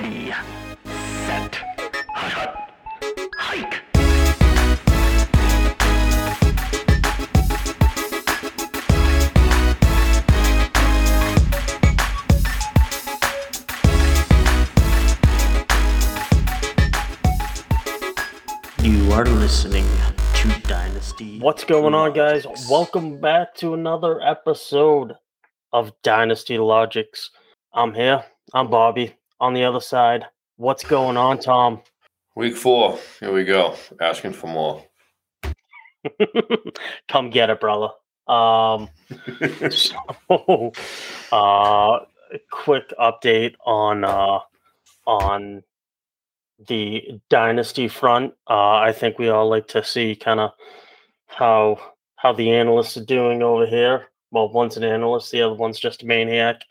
Ready, set, hut, hut, hike. You are listening to Dynasty. What's going on, guys? Welcome back to another episode of Dynasty Logics. I'm here. I'm Bobby. On the other side, what's going on, Tom? Week four. Here we go. Asking for more. Come get it, brother. Um, so, uh, quick update on uh, on the dynasty front. Uh, I think we all like to see kind of how how the analysts are doing over here. Well, one's an analyst, the other one's just a maniac.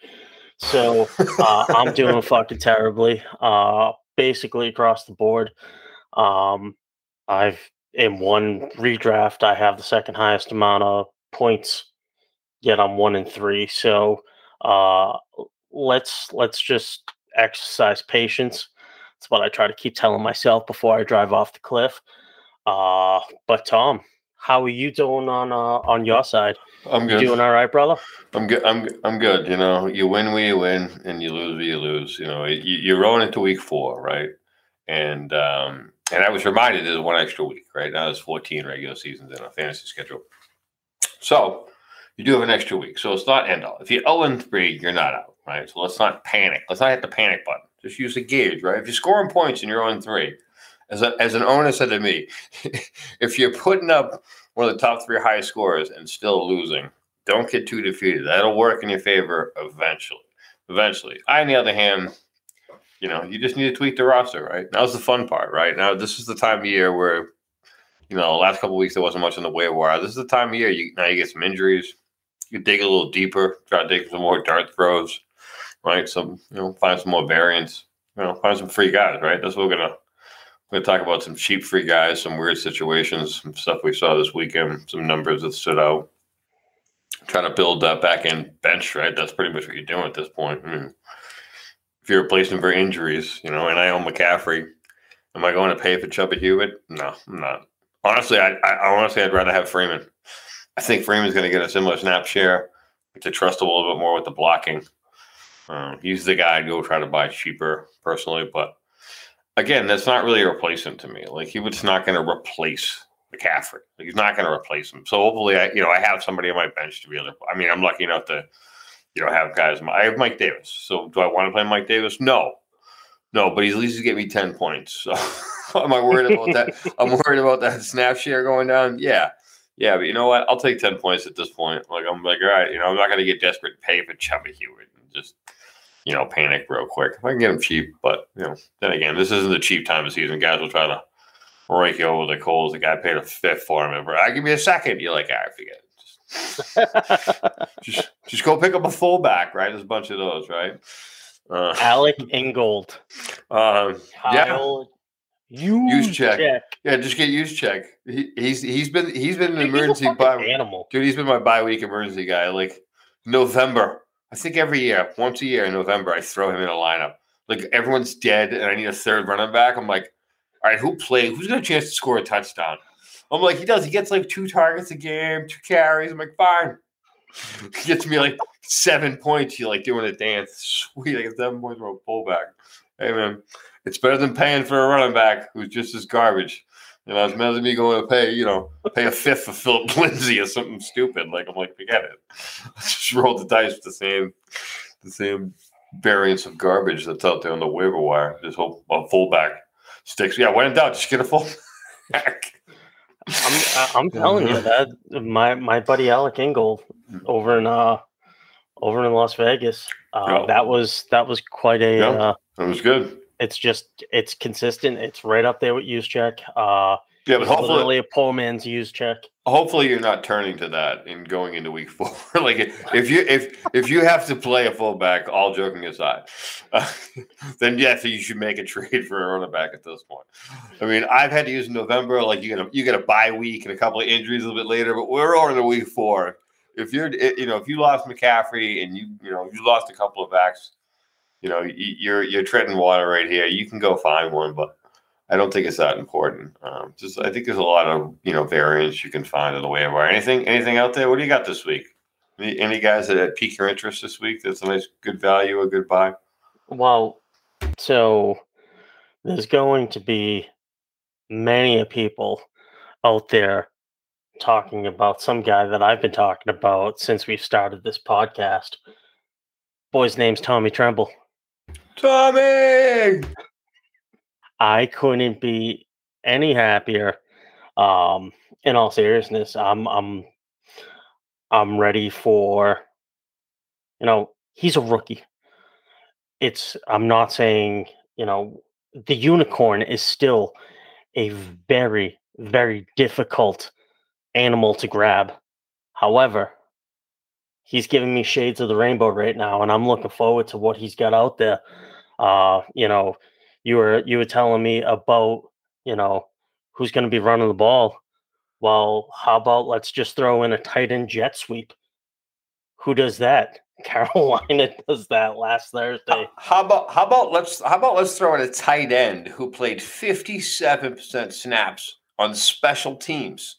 So uh, I'm doing fucking terribly, uh, basically across the board. Um, I've in one redraft, I have the second highest amount of points. Yet I'm one in three. So uh, let's let's just exercise patience. That's what I try to keep telling myself before I drive off the cliff. Uh, but Tom, how are you doing on uh, on your side? I'm You doing all right, brother? I'm good. I'm I'm good. You know, you win where you win, and you lose where you lose. You know, you, you're rolling into week four, right? And um, and I was reminded there's one extra week, right? Now there's 14 regular seasons in a fantasy schedule, so you do have an extra week. So it's not end all. If you're 0 and three, you're not out, right? So let's not panic. Let's not hit the panic button. Just use the gauge, right? If you're scoring points and you're 0 and three, as a, as an owner said to me, if you're putting up one of the top three highest scores and still losing, don't get too defeated. That'll work in your favor eventually. Eventually. I, on the other hand, you know, you just need to tweak the roster, right? Now's the fun part, right? Now, this is the time of year where, you know, last couple weeks there wasn't much in the waiver wire. This is the time of year you now you get some injuries. You dig a little deeper, try to dig some more dart throws, right? Some, you know, find some more variants. You know, find some free guys, right? That's what we're gonna we're gonna talk about some cheap free guys, some weird situations, some stuff we saw this weekend, some numbers that stood out. Trying to build that back end bench, right? That's pretty much what you're doing at this point. I mean, if you're replacing for injuries, you know, and I own McCaffrey, am I going to pay for Chuba Hubbard? No, I'm not. Honestly, I, I honestly I'd rather have Freeman. I think Freeman's going to get a similar snap share to trust a little bit more with the blocking. Um, he's the guy I'd go try to buy cheaper personally, but again, that's not really a replacement to me. Like Hubbard's not going to replace McCaffrey. Like, he's not going to replace him. So hopefully, I you know I have somebody on my bench to be able to. I mean, I'm lucky enough to you know have guys. I have Mike Davis. So do I want to play Mike Davis? No, no. But he's at least get me ten points. So am I worried about that? I'm worried about that snap share going down. Yeah. Yeah, but you know what? I'll take 10 points at this point. Like, I'm like, all right, you know, I'm not going to get desperate and pay for Chuba Hubbard and just, you know, panic real quick. If I can get them cheap, but, you know, then again, this isn't the cheap time of season. Guys will try to rake you over the coals. The guy paid a fifth for him. And I give me a second. You're like, all right, forget it. Just, just, just go pick up a fullback, right? There's a bunch of those, right? Uh, Alec Ingold. um, yeah, Juszczyk. yeah, just get Juszczyk. He, he's he's been he's been an emergency bye. animal. Dude, he's been my bye week emergency guy. Like November, I think every year, once a year in November, I throw him in a lineup. Like everyone's dead, and I need a third running back. I'm like, all right, who played? Who's got a chance to score a touchdown? I'm like, he does. He gets like two targets a game, two carries. I'm like, fine. He gets me like seven points. You like doing a dance. Sweet, I get seven points for a fullback. Hey man, it's better than paying for a running back who's just as garbage. You know, it's better than me going to pay, you know, pay a fifth for Phillip Lindsay or something stupid. Like I'm like, forget it. Let's Just roll the dice with the same, the same variance of garbage that's out there on the waiver wire. Just hope a fullback sticks. Yeah, when in doubt, just get a fullback. I'm I'm telling you that my my buddy Alec Ingold over in uh over in Las Vegas. Uh, Yeah. That was that was quite a. Yeah. Uh, It was good. It's just it's consistent. It's right up there with Juszczyk. Uh, Yeah, but hopefully, a poor man's Juszczyk. hopefully you're not turning to that in going into week four. like if you if if you have to play a fullback, all joking aside, uh, then yes, you should make a trade for a running back at this point. I mean, I've had to use in November. Like you get a you get a bye week and a couple of injuries a little bit later, but we're over to week four. If you're you know if you lost McCaffrey and you you know you lost a couple of backs, you know, you're you're treading water right here. You can go find one, but I don't think it's that important. Um, just I think there's a lot of you know variants you can find in the waiver. Anything anything out there? What do you got this week? Any, any guys that pique your interest this week? That's a nice good value, a good buy. Well, so there's going to be many people out there talking about some guy that I've been talking about since we started this podcast. Boy's name's Tommy Tremble. Tommy. I couldn't be any happier. Um, in all seriousness, I'm I'm I'm ready for you know, he's a rookie. It's I'm not saying, you know, the unicorn is still a very, very difficult animal to grab. However, he's giving me shades of the rainbow right now, and I'm looking forward to what he's got out there. Uh, you know, you were you were telling me about, you know, who's going to be running the ball. Well, how about let's just throw in a tight end jet sweep? Who does that? Carolina does that last Thursday. How about how about let's how about let's throw in a tight end who played 57% snaps on special teams.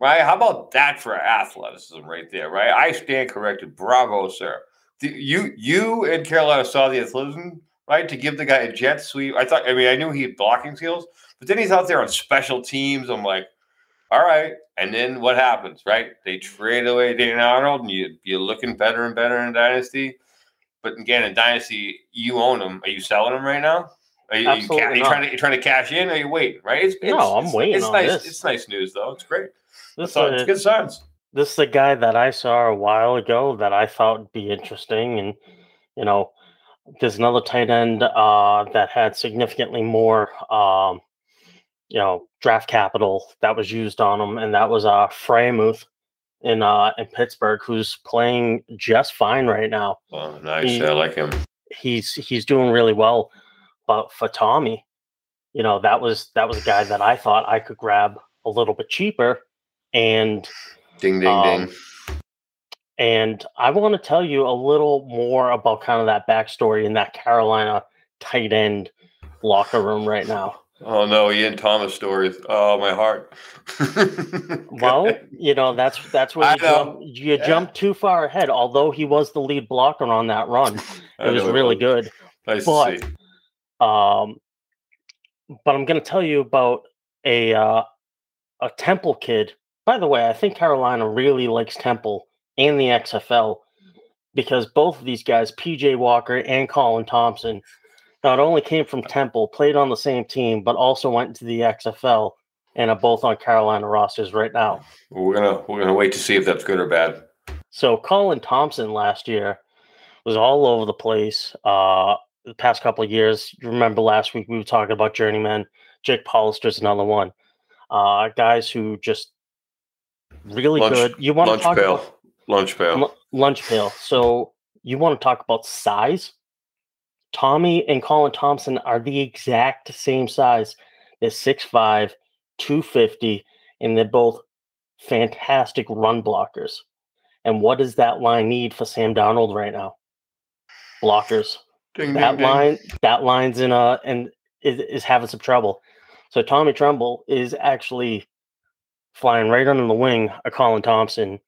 Right? How about that for athleticism right there, right? I stand corrected. Bravo, sir. You you and Carolina saw the athleticism, right? To give the guy a jet sweep. I thought I mean I knew he had blocking skills, but then he's out there on special teams. I'm like, all right. And then what happens, right? They trade away Dan Arnold, and you you're looking better and better in Dynasty. But again, in Dynasty, you own them. Are you selling them right now? Are you, are you, ca- are you trying to trying to cash in? Or are you waiting? Right? It's, No, I'm it's, waiting It's nice. this. It's nice news though. It's great. This, So it's good signs. this is a guy that I saw a while ago that I thought would be interesting, and you know, there's another tight end uh, that had significantly more, um, you know, draft capital that was used on him, and that was uh, Freiermuth in uh, in Pittsburgh, who's playing just fine right now. Oh, nice. he- I like him. He's he's doing really well, but for Tommy, you know, that was that was a guy that I thought I could grab a little bit cheaper, and Ding ding um, ding. And I want to tell you a little more about kind of that backstory in that Carolina tight end locker room right now. Oh no, Ian Thomas stories. Oh my heart. Well, you know that's that's where you jump, you Yeah. jump too far ahead. Although he was the lead blocker on that run, it was really good. Nice but- to see. Um, but I'm going to tell you about a uh, a Temple kid. By the way, I think Carolina really likes Temple and the XFL because both of these guys, PJ Walker and Colin Thompson, not only came from Temple, played on the same team, but also went to the XFL and are both on Carolina rosters right now. We're gonna we're gonna wait to see if that's good or bad. So Colin Thompson last year was all over the place. Uh, the past couple of years, you remember last week we were talking about journeyman. Jake Pollister's another one. Uh, guys who just really Lunch- good. You want to talk about Lunch pail. Lu- lunch pail. So you want to talk about size? Tommy and Colin Thompson are the exact same size. They're 6'5, 250, and they're both fantastic run blockers. And what does that line need for Sam Darnold right now? Blockers. Ding, That ding, ding. line, that line's in a and is, is having some trouble. So Tommy Tremble is actually flying right under the wing of Colin Thompson,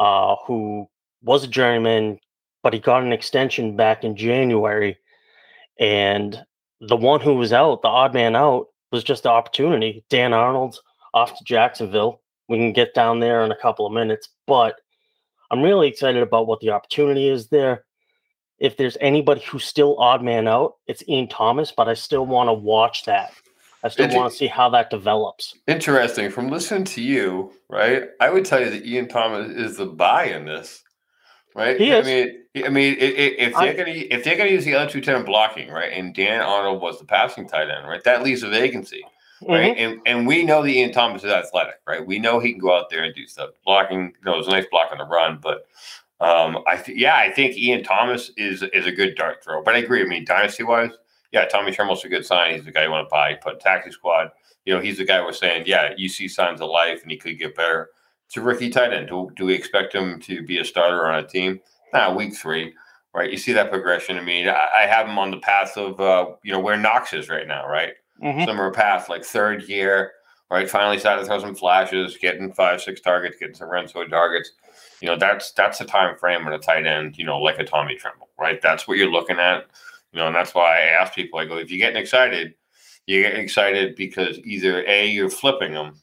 uh, who was a journeyman, but he got an extension back in January. And the one who was out, the odd man out, was just the opportunity. Dan Arnold's off to Jacksonville. We can get down there in a couple of minutes, but I'm really excited about what the opportunity is there. If there's anybody who's still odd man out, it's Ian Thomas, but I still want to watch that. I still Inter- want to see how that develops. Interesting. From listening to you, right? I would tell you that Ian Thomas is the buy in this, right? He I is. mean, I mean, if they're gonna if they're gonna use the other two ten blocking, right, and Dan Arnold was the passing tight end, right, that leaves a vacancy, right? Mhm. And and we know that Ian Thomas is athletic, right? We know he can go out there and do stuff. Blocking, you know, it was a nice block on the run, but um, I th- yeah, I think Ian Thomas is is a good dart throw. But I agree. I mean, dynasty wise, yeah, Tommy Tremble's a good sign. He's the guy you want to buy. Put taxi squad. You know, he's the guy we're saying, yeah, you see signs of life, and he could get better. It's a rookie tight end. Do, do we expect him to be a starter on a team? Nah, week three. right? You see that progression. I mean, I, I have him on the path of uh, you know where Knox is right now, right? Mhm. Similar path, like third year, right? Finally started to throw some flashes, getting five, six targets, getting some score targets. You know, that's that's the time frame in a tight end, you know, like a Tommy Tremble, right? That's what you're looking at. You know, and that's why I ask people, I go, if you're getting excited, you're getting excited because either A, you're flipping them,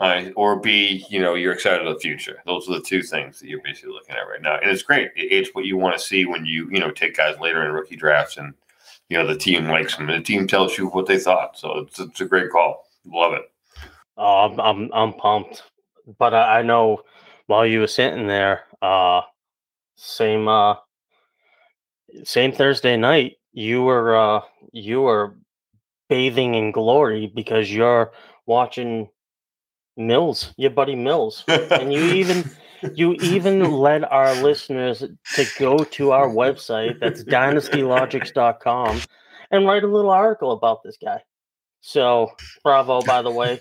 uh, or B, you know, you're excited about the future. Those are the two things that you're basically looking at right now. And it's great. It's what you want to see when you, you know, take guys later in rookie drafts and, you know, the team likes them and the team tells you what they thought. So it's, it's a great call. Love it. Oh, I'm I'm I'm pumped. But I, I know while you were sitting there, uh same uh same Thursday night, you were uh you were bathing in glory because you're watching Mills, your buddy Mills. And you even you even led our listeners to go to our website that's dynastylogics.com and write a little article about this guy. So bravo by the way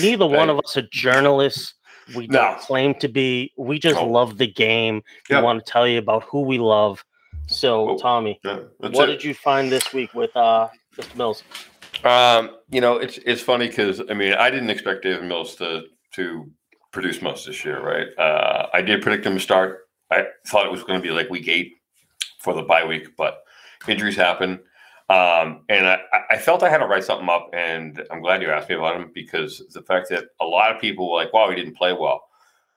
neither one of us are journalists. We don't claim to be. We just No. love the game. We want to tell you about who we love. So, Well, Tommy, Yeah, what it. did you find this week with uh, Mr. Mills? Um, you know, it's it's funny because I mean, I didn't expect David Mills to to produce much this year, right? Uh, I did predict him to start. I thought it was going to be like week eight for the bye week, but injuries happen. Um, and I, I felt I had to write something up, and I'm glad you asked me about him because the fact that a lot of people were like, "Wow, he didn't play well."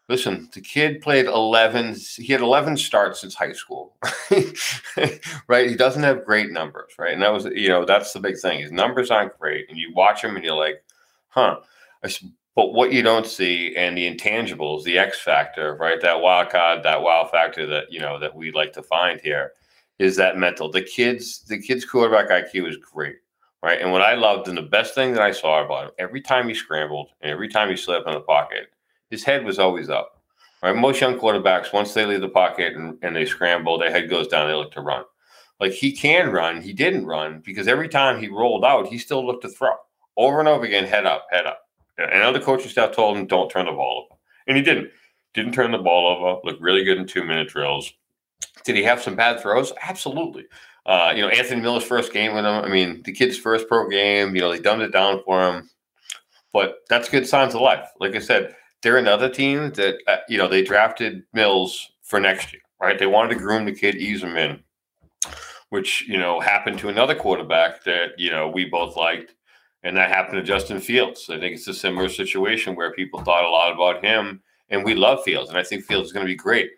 Listen, the kid played 11. He had 11 starts since high school, right? He doesn't have great numbers, right? And that was, you know, that's the big thing. His numbers aren't great, and you watch him, and you're like, "Huh." But what you don't see, and the intangibles, the X factor, right? That wild card, that wow factor that you know that we like to find here, is that mental. The kids, the kids' quarterback IQ is great, right? And what I loved, and the best thing that I saw about him, every time he scrambled and every time he up in the pocket, his head was always up. Right? Most young quarterbacks, once they leave the pocket and, and they scramble, their head goes down, they look to run. Like he can run, he didn't run because every time he rolled out, he still looked to throw over and over again, head up, head up. And other coaching staff told him, don't turn the ball over. And he didn't. Didn't turn the ball over, looked really good in two minute drills. Did he have some bad throws? Absolutely. Uh, you know, Anthony Miller's first game with him. I mean, the kid's first pro game, you know, they dumbed it down for him. But that's good signs of life. Like I said, they're another team that, uh, you know, they drafted Mills for next year, right? They wanted to groom the kid, ease him in, which, you know, happened to another quarterback that, you know, we both liked. And that happened to Justin Fields. I think it's a similar situation where people thought a lot about him, and we love Fields, and I think Fields is going to be great.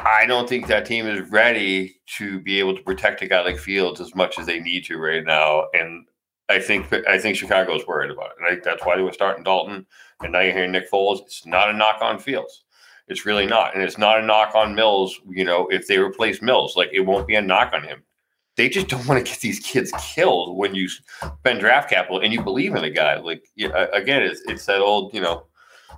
I don't think that team is ready to be able to protect a guy like Fields as much as they need to right now. And I think I think Chicago's worried about it. And I think that's why they were starting Dalton. And now you're hearing Nick Foles. It's not a knock on Fields. It's really mm. not. And it's not a knock on Mills. You know, if they replace Mills, like it won't be a knock on him. They just don't want to get these kids killed when you spend draft capital and you believe in a guy. Like again, it's it's that old, you know,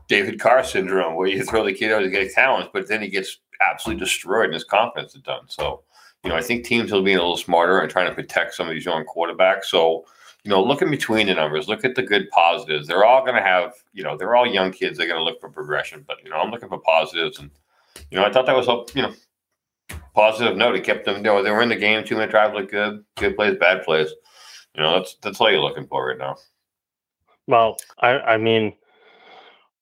David Carr syndrome where you throw the kid out to get talent, but then he gets absolutely destroyed and his confidence is done. So, you know, I think teams are being a little smarter and trying to protect some of these young quarterbacks. So, you know, look in between the numbers, look at the good positives. They're all going to have, you know, they're all young kids. They're going to look for progression, but, you know, I'm looking for positives. And, you know, I thought that was, a, you know, positive note. It kept them, you know, they were in the game. Two minute drive looked good, good plays, bad plays. You know, that's, that's all you're looking for right now. Well, I, I mean,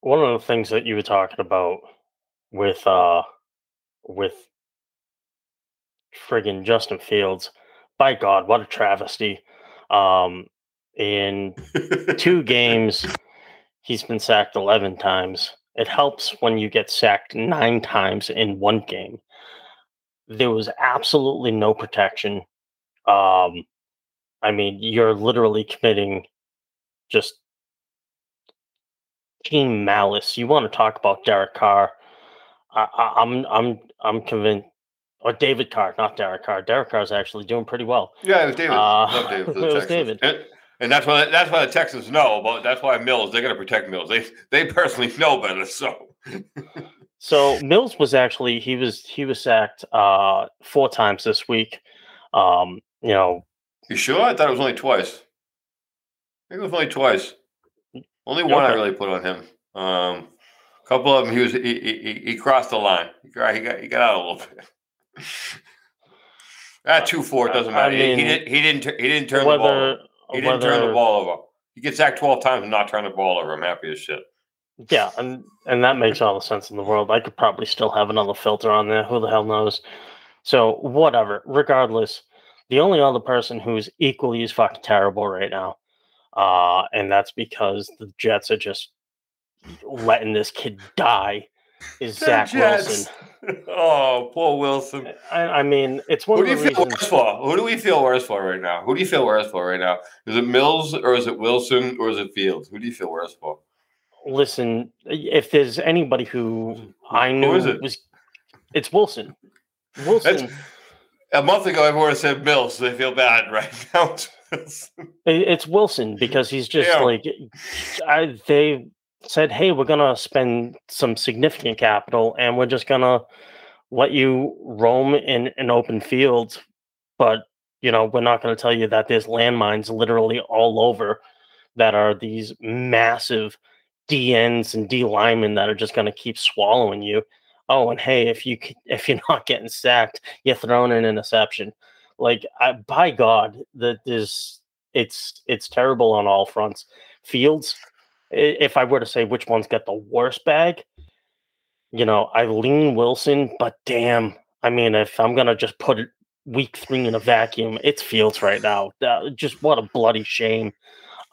one of the things that you were talking about with uh with friggin' Justin Fields, by God, what a travesty. Um in two games, he's been sacked 11 times. It helps when you get sacked nine times in one game. There was absolutely no protection. Um, I mean, you're literally committing just team malice. You want to talk about Derek Carr? I, I, I'm, I'm, I'm convinced. Or David Carr, not Derek Carr. Derek Carr is actually doing pretty well. Yeah, it was David. Uh, Love David it was David. And, and that's why that's why the Texans know But That's why Mills. They're going to protect Mills. They they personally know better. So So Mills was actually he was he was sacked uh four times this week. Um, you know, you sure? I thought it was only twice. I think it was only twice. Only one I really put on him. Um, a couple of them he was he, he, he- he crossed the line. He got he got, he got out a little bit. Ah, two four. It doesn't I matter. He- he, didn't. He didn't. He didn't turn the ball. Over. He didn't turn the ball over. He gets sacked twelve times and not turn the ball over. I'm happy as shit. Yeah, and and that makes all the sense in the world. I could probably still have another filter on there. Who the hell knows? So whatever. Regardless, the only other person who's equally as fucking terrible right now, uh, and that's because the Jets are just letting this kid die, is Zach. Wilson. oh, poor Wilson. I, I mean, it's one Who do of you the feel reasons. worse for? Who do we feel worse for right now? Who do you feel worse for right now? Is it Mills or is it Wilson or is it Fields? Who do you feel worse for? Listen, if there's anybody who I knew is it? was, it's Wilson. Wilson. A month ago, everyone said Mills. So they feel bad right now. It's Wilson. It's Wilson because he's just Yeah. like I, they said, "Hey, we're gonna spend some significant capital, and we're just gonna let you roam in an open field, but you know, we're not gonna tell you that there's landmines literally all over that are these massive DNs and D linemen that are just gonna keep swallowing you. Oh, and hey, if you if you're not getting sacked, you're throwing an interception." Like, I, by God, that is it's it's terrible on all fronts. Fields, if I were to say which one's got the worst bag, you know, I lean Wilson, but damn, I mean, if I'm gonna just put it week three in a vacuum, it's Fields right now. That- just what a bloody shame.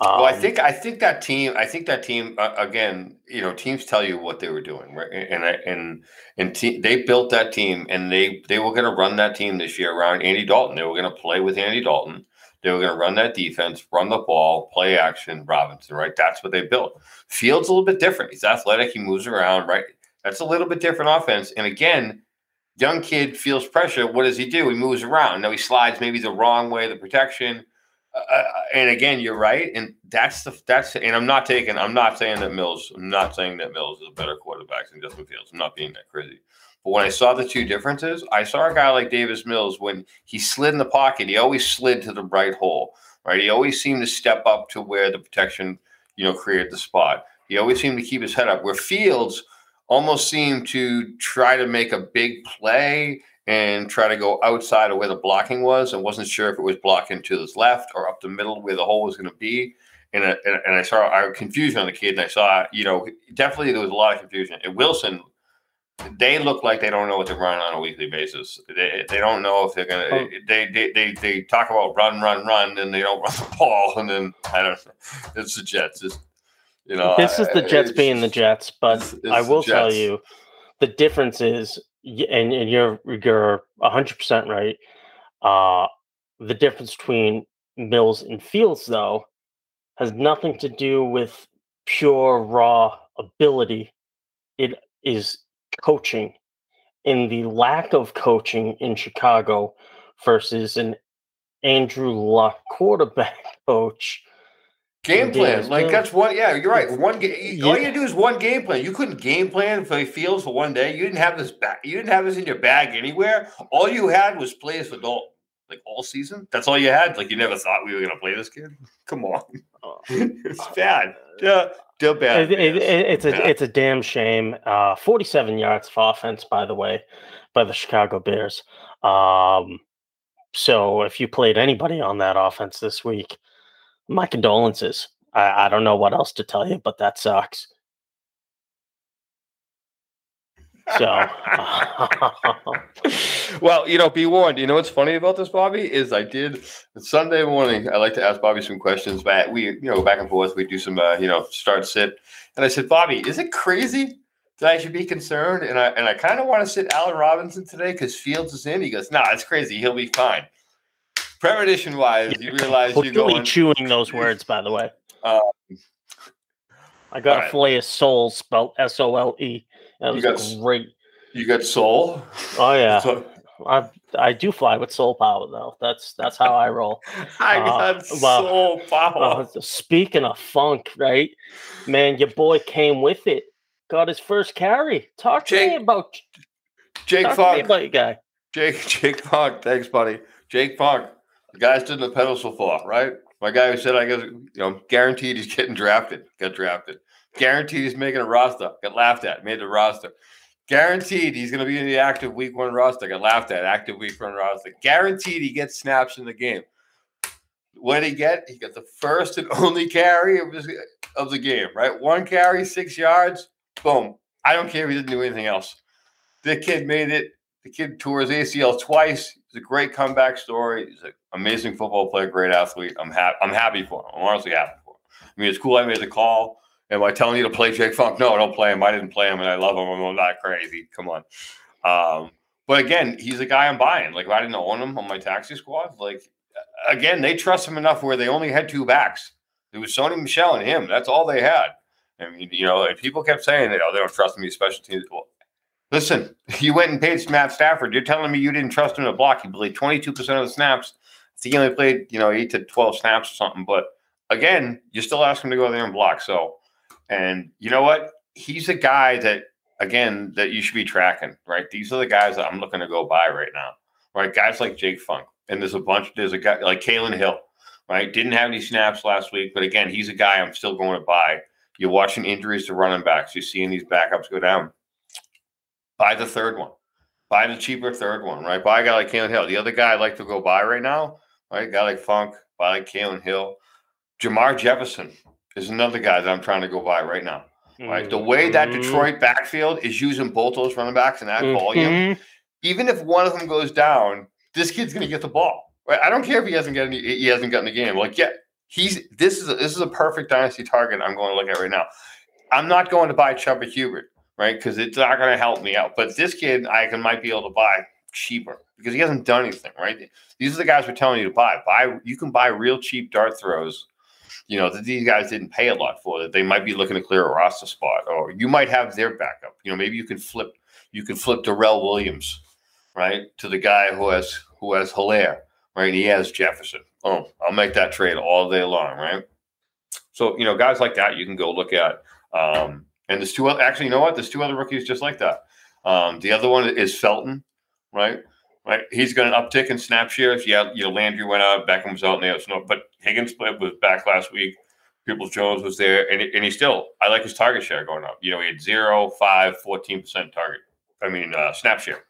Well, I Um, think I think that team. I think that team uh, again. You know, teams tell you what they were doing, right? And I- and and te- they built that team, and they they were going to run that team this year around Andy Dalton. They were going to play with Andy Dalton. They were going to run that defense, run the ball, play action, Robinson. Right? That's what they built. Fields a little bit different. He's athletic. He moves around. Right? That's a little bit different offense. And again, young kid feels pressure. What does he do? He moves around. Now he slides maybe the wrong way. The protection uh, and again, you're right, and that's the that's and I'm not taking I'm not saying that Mills I'm not saying that Mills is a better quarterback than Justin Fields. I'm not being that crazy. But when I saw the two differences, I saw a guy like Davis Mills when he slid in the pocket, he always slid to the right hole, right? He always seemed to step up to where the protection, you know, created the spot. He always seemed to keep his head up. Where Fields almost seemed to try to make a big play and try to go outside of where the blocking was and wasn't sure if it was blocking to his left or up the middle where the hole was going to be. And, I- and, I saw I confusion on the kid, and I saw, you know, definitely there was a lot of confusion. And Wilson, they look like they don't know what they're running on a weekly basis. They, they don't know if they're going Oh. to, they, they, they, they talk about run, run, run, and they don't run the ball. And then, I don't know, it's the Jets. It's, you know, this is the Jets being the Jets, but it's- I it's the will tell you, the difference is, and, and you're you're hundred percent right. Uh, the difference between Mills and Fields, though, has nothing to do with pure raw ability. It is coaching, and the lack of coaching in Chicago versus an Andrew Luck quarterback coach. Game plan, like that's one. Yeah, you're right. One game. All you do is one game plan. You couldn't game plan for Fields for one day. You didn't have this back. You didn't have this in your bag anywhere. All you had was plays for Dalton, like all season. That's all you had. Like you never thought we were gonna play this kid. Come on, Uh, it's bad. Yeah, still bad. It- it- it- it's a Yeah. it's a damn shame. Uh, Forty-seven yards of offense, by the way, by the Chicago Bears. Um, so if you played anybody on that offense this week, my condolences. I, I don't know what else to tell you, but that sucks. So, well, you know, be warned. You know what's funny about this, Bobby? Is I did Sunday morning. I like to ask Bobby some questions. But we, you know, back and forth. We do some, uh, you know, start sit. And I said, Bobby, is it crazy that I should be concerned? And I and I kind of want to sit Allen Robinson today because Fields is in. He goes, No, nah, it's crazy. He'll be fine. Premonition wise, you realize you're going. chewing those words, by the way. Um, I got alright. a fillet of soul spelled S O L E. That You was got great. You got soul. Oh yeah, So- I I do fly with soul power though. That's that's how I roll. I Uh, got soul power. Uh, speaking of funk, right? Man, your boy came with it. Got his first carry. Talk to me about Jake talk Funk. about your guy. Jake Jake Funk, thanks, buddy. Jake Funk, the guy stood in the pedestal for, right? My guy who said I guess you know, guaranteed he's getting drafted, got drafted. Guaranteed he's making a roster, got laughed at, made the roster. Guaranteed he's going to be in the active week one roster. Got laughed at active week one roster. Guaranteed he gets snaps in the game. What did he get? He got the first and only carry of, his, of the game, right? One carry, six yards, boom. I don't care if he didn't do anything else. The kid made it. The kid tore his ACL twice. It's a great comeback story. He's an amazing football player, great athlete. I'm happy. I'm happy for him. I'm honestly happy for him. I mean, it's cool I made the call. Am I telling you to play Jake Funk? No, don't play him. I didn't play him, and I love him. I'm not crazy. Come on. Um, but again, he's a guy I'm buying. Like if I didn't own him on my taxi squad, like again, they trust him enough where they only had two backs. It was Sony Michel and him. That's all they had. I mean, you know, people kept saying that, oh, they don't trust me, special teams. Well, listen, you went and paid Matt Stafford. You're telling me you didn't trust him to block. He played 22% of the snaps. I think He only played, you know, eight to 12 snaps or something. But again, you still ask him to go there and block. So, and you know what? He's a guy that, again, that you should be tracking, right? These are the guys that I'm looking to go buy right now, right? Guys like Jake Funk. And there's a bunch, there's a guy like Kylin Hill, right? Didn't have any snaps last week, but again, he's a guy I'm still going to buy. You're watching injuries to running backs. You're seeing these backups go down. Buy the third one. Buy the cheaper third one, right? Buy a guy like Kylin Hill. The other guy I'd like to go buy right now, right? A guy like Funk, buy like Kylin Hill. Jermar Jefferson is another guy that I'm trying to go buy right now. Right. The way that Mhm. Detroit backfield is using both those running backs and that volume, Mhm. even if one of them goes down, this kid's going to get the ball. Right? I don't care if he hasn't gotten he hasn't gotten the game. Like, yeah, he's this is a, this is a perfect dynasty target. I'm going to look at right now. I'm not going to buy Chuba Hubbard, right? Because it's not going to help me out. But this kid, I can might be able to buy cheaper because he hasn't done anything, right? These are the guys we're telling you to buy. Buy you can buy real cheap dart throws. You know that these guys didn't pay a lot for that they might be looking to clear a roster spot, or you might have their backup. You know, maybe you can flip you can flip Darrel Williams, right, to the guy who has who has Helaire, right? And he has Jefferson. Oh, I'll make that trade all day long, right? So you know, guys like that you can go look at. Um, and there's two other. Actually, you know what? There's two other rookies just like that. Um, the other one is Felton, right? Right. He's got an uptick in snap shares. Yeah, you know, Landry went out, Beckham was out, and they have no. But Higgins was back last week. Peoples Jones was there, and, and he still. I like his target share going up. You know, he had zero, five, 14 percent target. I mean, uh, snap share.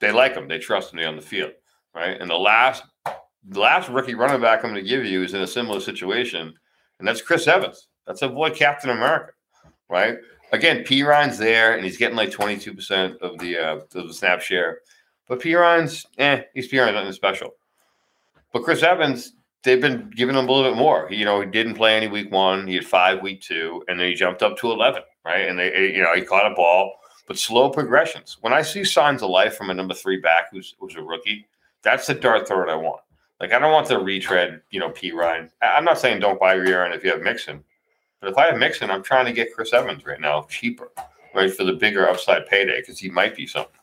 They like him. They trust him. They're on the field, right? And the last, the last rookie running back I'm going to give you is in a similar situation, and that's Chris Evans. That's a boy, Captain America, right? Again, Perine's there, and he's getting like 22 percent of the uh, of the snap share. But Perine's, eh, he's Perine's nothing special. But Chris Evans, they've been giving him a little bit more. He, you know, he didn't play any week one. He had five week two, and then he jumped up to 11, right? And they, you know, he caught a ball, but slow progressions. When I see signs of life from a number three back who's who's a rookie, that's the dart thrower I want. Like I don't want the retread, you know, Perine. I'm not saying don't buy Ryan if you have Mixon, but if I have Mixon, I'm trying to get Chris Evans right now cheaper, right, for the bigger upside payday because he might be something.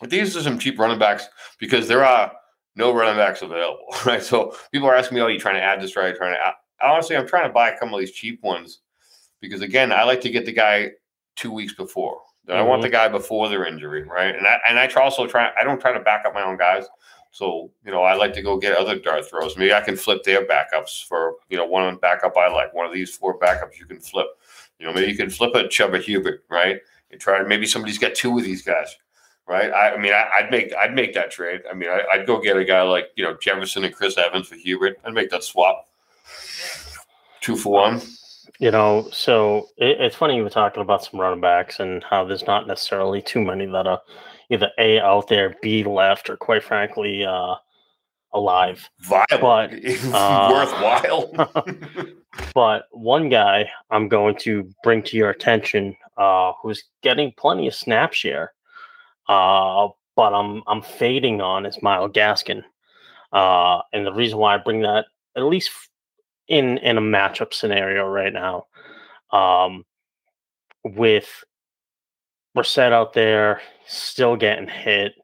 But these are some cheap running backs because there are no running backs available, right? So people are asking me, "Oh, you trying to add this right? Trying to add? honestly, I'm trying to buy a couple of these cheap ones because again, I like to get the guy two weeks before. I want mm-hmm. the guy before their injury, right? And I and I try also try. I don't try to back up my own guys. So you know, I like to go get other dart throws. Maybe I can flip their backups for you know one backup I like. One of these four backups you can flip. You know, maybe you can flip a Chuba Hubbard, right? And try. Maybe somebody's got two of these guys right? I, I mean, I, would make I'd make that trade. I mean, I, would go get a guy like you know Jefferson and Chris Evans for Hubbard. I'd make that swap, two for one. You know, so it, it's funny you were talking about some running backs and how there's not necessarily too many that are either A out there, B left, or quite frankly, uh, alive. Viable, But, uh, worthwhile. But one guy I'm going to bring to your attention, uh, who's getting plenty of snap share, uh, but I'm I'm fading on is Myles Gaskin, uh, and the reason why I bring that at least in in a matchup scenario right now, um, with Brissett out there still getting hit,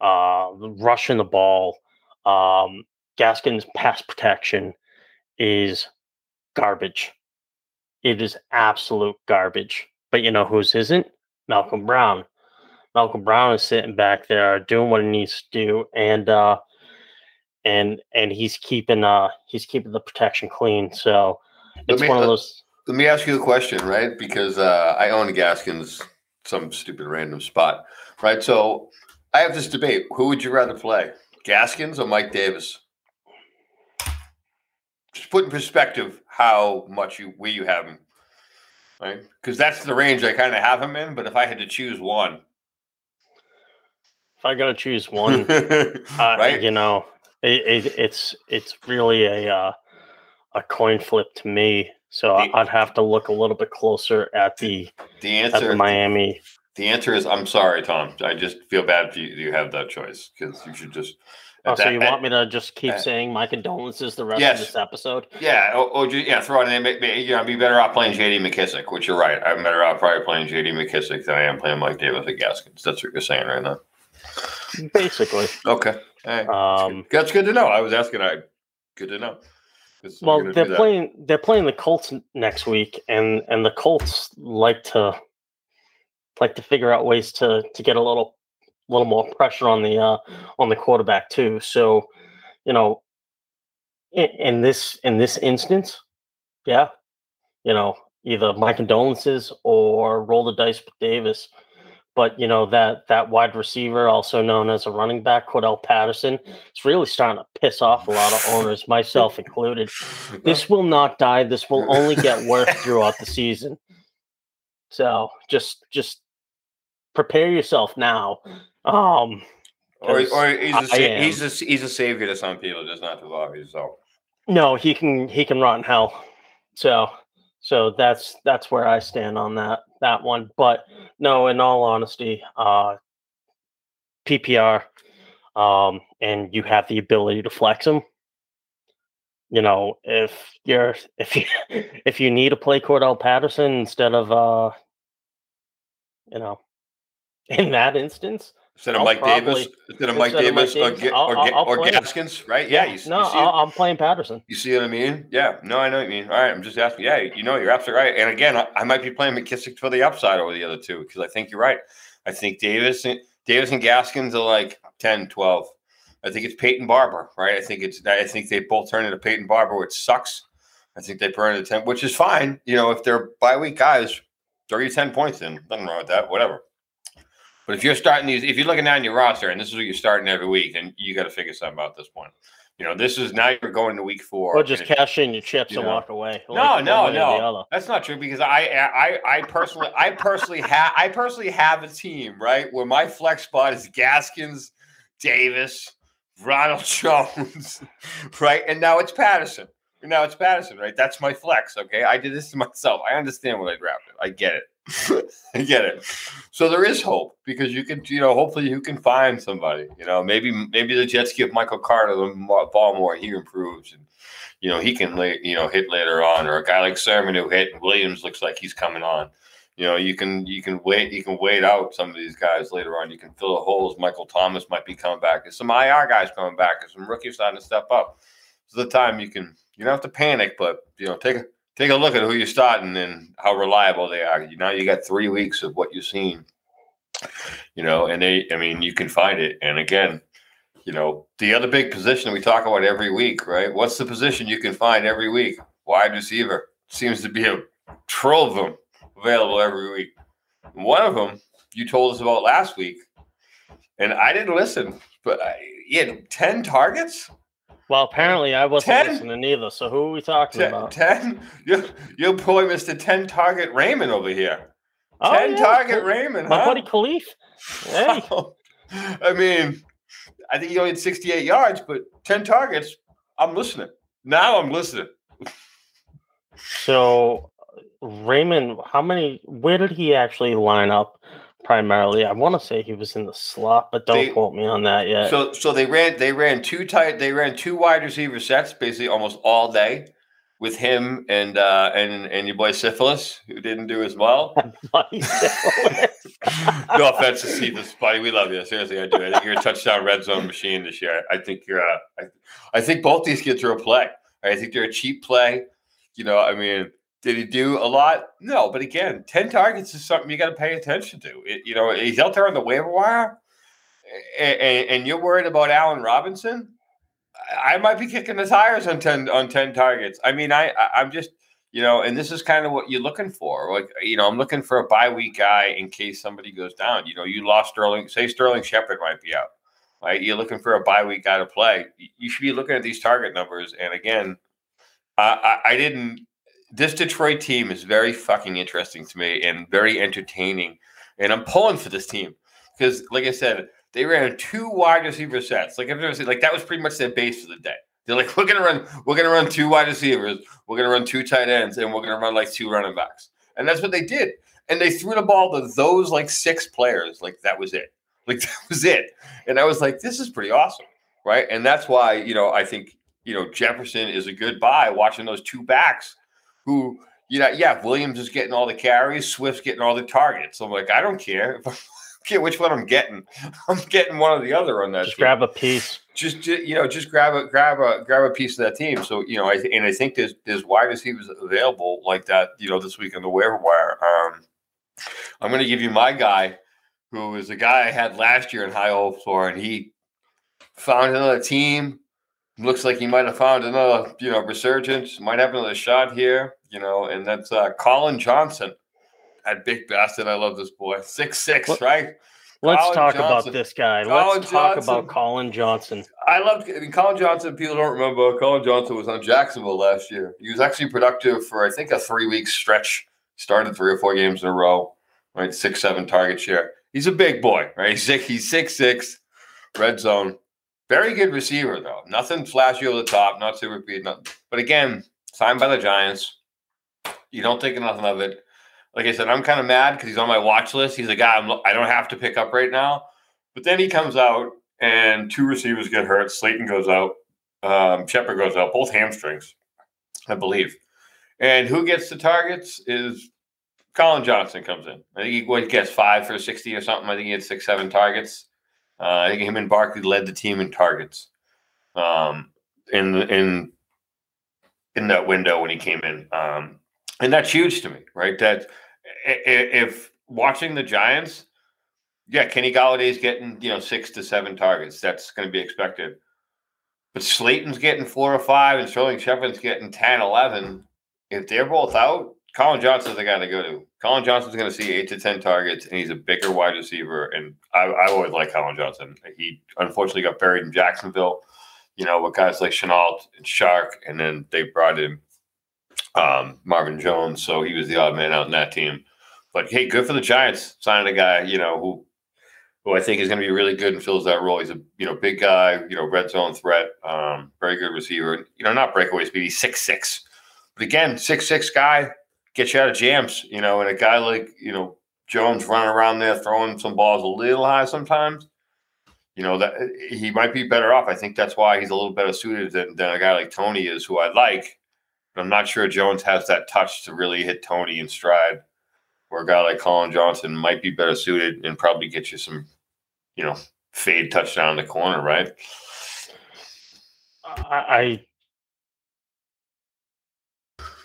uh, rushing the ball, um, Gaskin's pass protection is garbage. It is absolute garbage. But you know whose isn't? Malcolm Brown. Malcolm Brown is sitting back there doing what he needs to do, and uh, and and he's keeping uh he's keeping the protection clean. So it's me- one of uh, those. Let me ask you a question, right? Because uh, I own Gaskins some stupid random spot, right? So I have this debate: who would you rather play, Gaskins or Mike Davis? Just put in perspective how much you where you have him, right? Because that's the range I kind of have him in. But if I had to choose one, If I got to choose one, uh, right? you know, it, it, it's it's really a uh, a coin flip to me. So The- I'd have to look a little bit closer at the The at the answer, Miami. the answer is, I'm sorry, Tom. I just feel bad for you. You have that choice because you should just. Oh, at so you want me to just keep saying my condolences the rest Yes. of this episode? Yeah, Oh, or ju- yeah, throw it in. You know, I'd be better off playing JD McKissic, which you're right. I'm better off probably playing JD McKissic than I am playing Mike Davis at Gaskins. That's what you're saying right now. Basically. Okay. Right. Um, That's good to know. I was asking. I good to know. well, they're playing they're playing the Colts next week, and and the Colts like to like to figure out ways to to get a little little more pressure on the uh, on the quarterback too. So, you know, in, in this in this instance, yeah, you know, either my condolences or roll the dice with Davis. But you know that that wide receiver, also known as a running back, Cordarrelle Patterson, it's really starting to piss off a lot of owners, myself included. This will not die. This will only get worse throughout the season. So just just prepare yourself now. Um, or, or he's a, he's a he's a savior to some people, just not to others. So no, he can he can rot in hell. So so that's that's where I stand on that that one. But no, in all honesty, uh, PPR, um, and you have the ability to flex them. You know, if you're if you if you need to play Cordarrelle Patterson instead of uh, you know, in that instance, instead of I'll Mike probably- Davis, instead of Mike of Mike Davis, or, I'll- I'll- or. Gaskins, right? Yeah, you, no, you I'm playing Patterson. you see what I mean? Yeah, no, I know what you mean. All right, I'm just asking. Yeah, you know, you're absolutely right. And again, I, I might be playing McKissic for the upside over the other two because I think you're right. I think Davis and Davis and Gaskins are like 10, 12. I think it's Peyton Barber, right? I think it's I think they both turn into Peyton Barber, which sucks. I think they turn into 10, which is fine. You know, if they're bye week guys, 30 10 points in. Nothing wrong with that, whatever. But if you're starting these, if you're looking down your roster and this is what you're starting every week, then you got to figure something out this point. You know, this is now you're going to week four. Or just cash in your chips you and know. walk away. no, like no, one way or the no. That's not true because I, I, I personally, I personally have, I personally have a team right where my flex spot is Gaskins, Davis, Ronald Jones, right, and now it's Patterson. Now it's Patterson, right? That's my flex. Okay, I did this to myself. I understand what I drafted. I get it. I get it. So there is hope because you can, you know, hopefully you can find somebody. You know, maybe maybe the Jets give Michael Carter the ball more. He improves, and you know he can, you know, hit later on, or a guy like Sermon who hit Williams looks like he's coming on. You know, you can you can wait you can wait out some of these guys later on. You can fill the holes. Michael Thomas might be coming back. There's some IR guys coming back. There's some rookies starting to step up. It's the time you can you don't have to panic, but you know take a take a look at who you're starting and how reliable they are. You now you got three weeks of what you've seen. You know, and they I mean you can find it. And again, you know, the other big position we talk about every week, right? What's the position you can find every week? Wide receiver seems to be a trove of them available every week. One of them you told us about last week, and I didn't listen, but I, he had 10 targets? Well, apparently I wasn't 10? listening either. So who are we talking 10, about? 10? Your, your boy, Mr. 10 target Raymond over here. Oh, 10 yeah, target Raymond, My huh? buddy Kalif. Hey, oh, I mean, I think he only had 68 yards, but 10 targets. I'm listening. Now I'm listening. so Raymond, how many? Where did he actually line up? Primarily, I want to say he was in the slot, but don't They- quote me on that yet. So so they ran they ran two tight they ran two wide receiver sets basically almost all day with him and uh and and your boy Syphilis who didn't do as well. No offense to Syphilis, buddy. We love you. Seriously, I do. I think you're a touchdown red zone machine this year. I think you're uh, I, I think both these kids are a play. I think they're a cheap play. You know, I mean, did he do a lot? No, but again, 10 targets is something you got to pay attention to. It, you know, he's out there on the waiver wire and, and you're worried about Allen Robinson. I might be kicking the tires on 10 on 10 targets. I mean, I I'm just you know, and this is kind of what you're looking for. Like, you know, I'm looking for a bye week guy in case somebody goes down. You know, you lost Sterling. Say Sterling Shepard might be out. Right? You're looking for a bye week guy to play. You should be looking at these target numbers. And again, I, I, I didn't. This Detroit team is very fucking interesting to me and very entertaining. And I'm pulling for this team because, like I said, they ran two wide receiver sets. Like I've never seen, like that was pretty much their base for the day. They're like, we're gonna run, we're gonna run two wide receivers, we're gonna run two tight ends, and we're gonna run like two running backs. And that's what they did. And they threw the ball to those like six players. Like that was it. Like that was it. And I was like, this is pretty awesome. Right. And that's why, you know, I think, you know, Jefferson is a good buy watching those two backs who, you know, yeah, Williams is getting all the carries, Swift's getting all the targets. I'm like, I don't care. care which one I'm getting. I'm getting one or the other on that. Just team. grab a piece. Just, ju- you know, just grab a grab a grab a piece of that team. So you know, I th- and I think there's there's wide receivers available like that. You know, this week on the waiver wire. Um, I'm going to give you my guy, who is a guy I had last year in high hopes for, and he found another team. Looks like he might have found another, you know, resurgence. Might have another shot here, you know, and that's uh, Collin Johnson. at big bastard. I love this boy. Six six, What- right? Let's Collin talk Johnson. about this guy. Collin Let's talk Johnson. about Collin Johnson. I love I mean, Collin Johnson. People don't remember Collin Johnson was on Jacksonville last year. He was actually productive for I think a three week stretch. Started three or four games in a row. Right, six seven target share. He's a big boy. Right, he's six, he's six six, red zone. Very good receiver though. Nothing flashy over the top. Not super speed. Nothing. But again, signed by the Giants. You don't think nothing of it. Like I said, I'm kind of mad because he's on my watch list. He's a guy I'm, I don't have to pick up right now. But then he comes out and two receivers get hurt. Slayton goes out. Um, Shepard goes out. Both hamstrings, I believe. And who gets the targets is Collin Johnson comes in. I think he, gets five for 60 or something. I think he had six, seven targets. Uh, I think him and Barkley led the team in targets um, in in in that window when he came in. Um, and that's huge to me, right? That if watching the Giants, yeah, Kenny Golladay's getting you know six to seven targets. That's going to be expected. But Slayton's getting four or five, and Sterling Shepard's getting 10, 11. If they're both out, Collin Johnson's the guy to go to. Collin Johnson's going to see eight to ten targets, and he's a bigger wide receiver. And I, I always like Collin Johnson. He unfortunately got buried in Jacksonville, you know, with guys like Shenault and Chark, and then they brought in um, Marvin Jones, so he was the odd man out in that team. But hey, good for the Giants signing a guy, you know, who who I think is going to be really good and fills that role. He's a you know big guy, you know, red zone threat, um, very good receiver. You know, not breakaway speed. He's six six, but again, six six guy gets you out of jams. You know, and a guy like you know Jones running around there throwing some balls a little high sometimes. You know that he might be better off. I think that's why he's a little better suited than, than a guy like Toney is, who I like. I'm not sure Jones has that touch to really hit Toney in stride where a guy like Collin Johnson might be better suited and probably get you some, you know, fade touchdown in the corner, right? I, I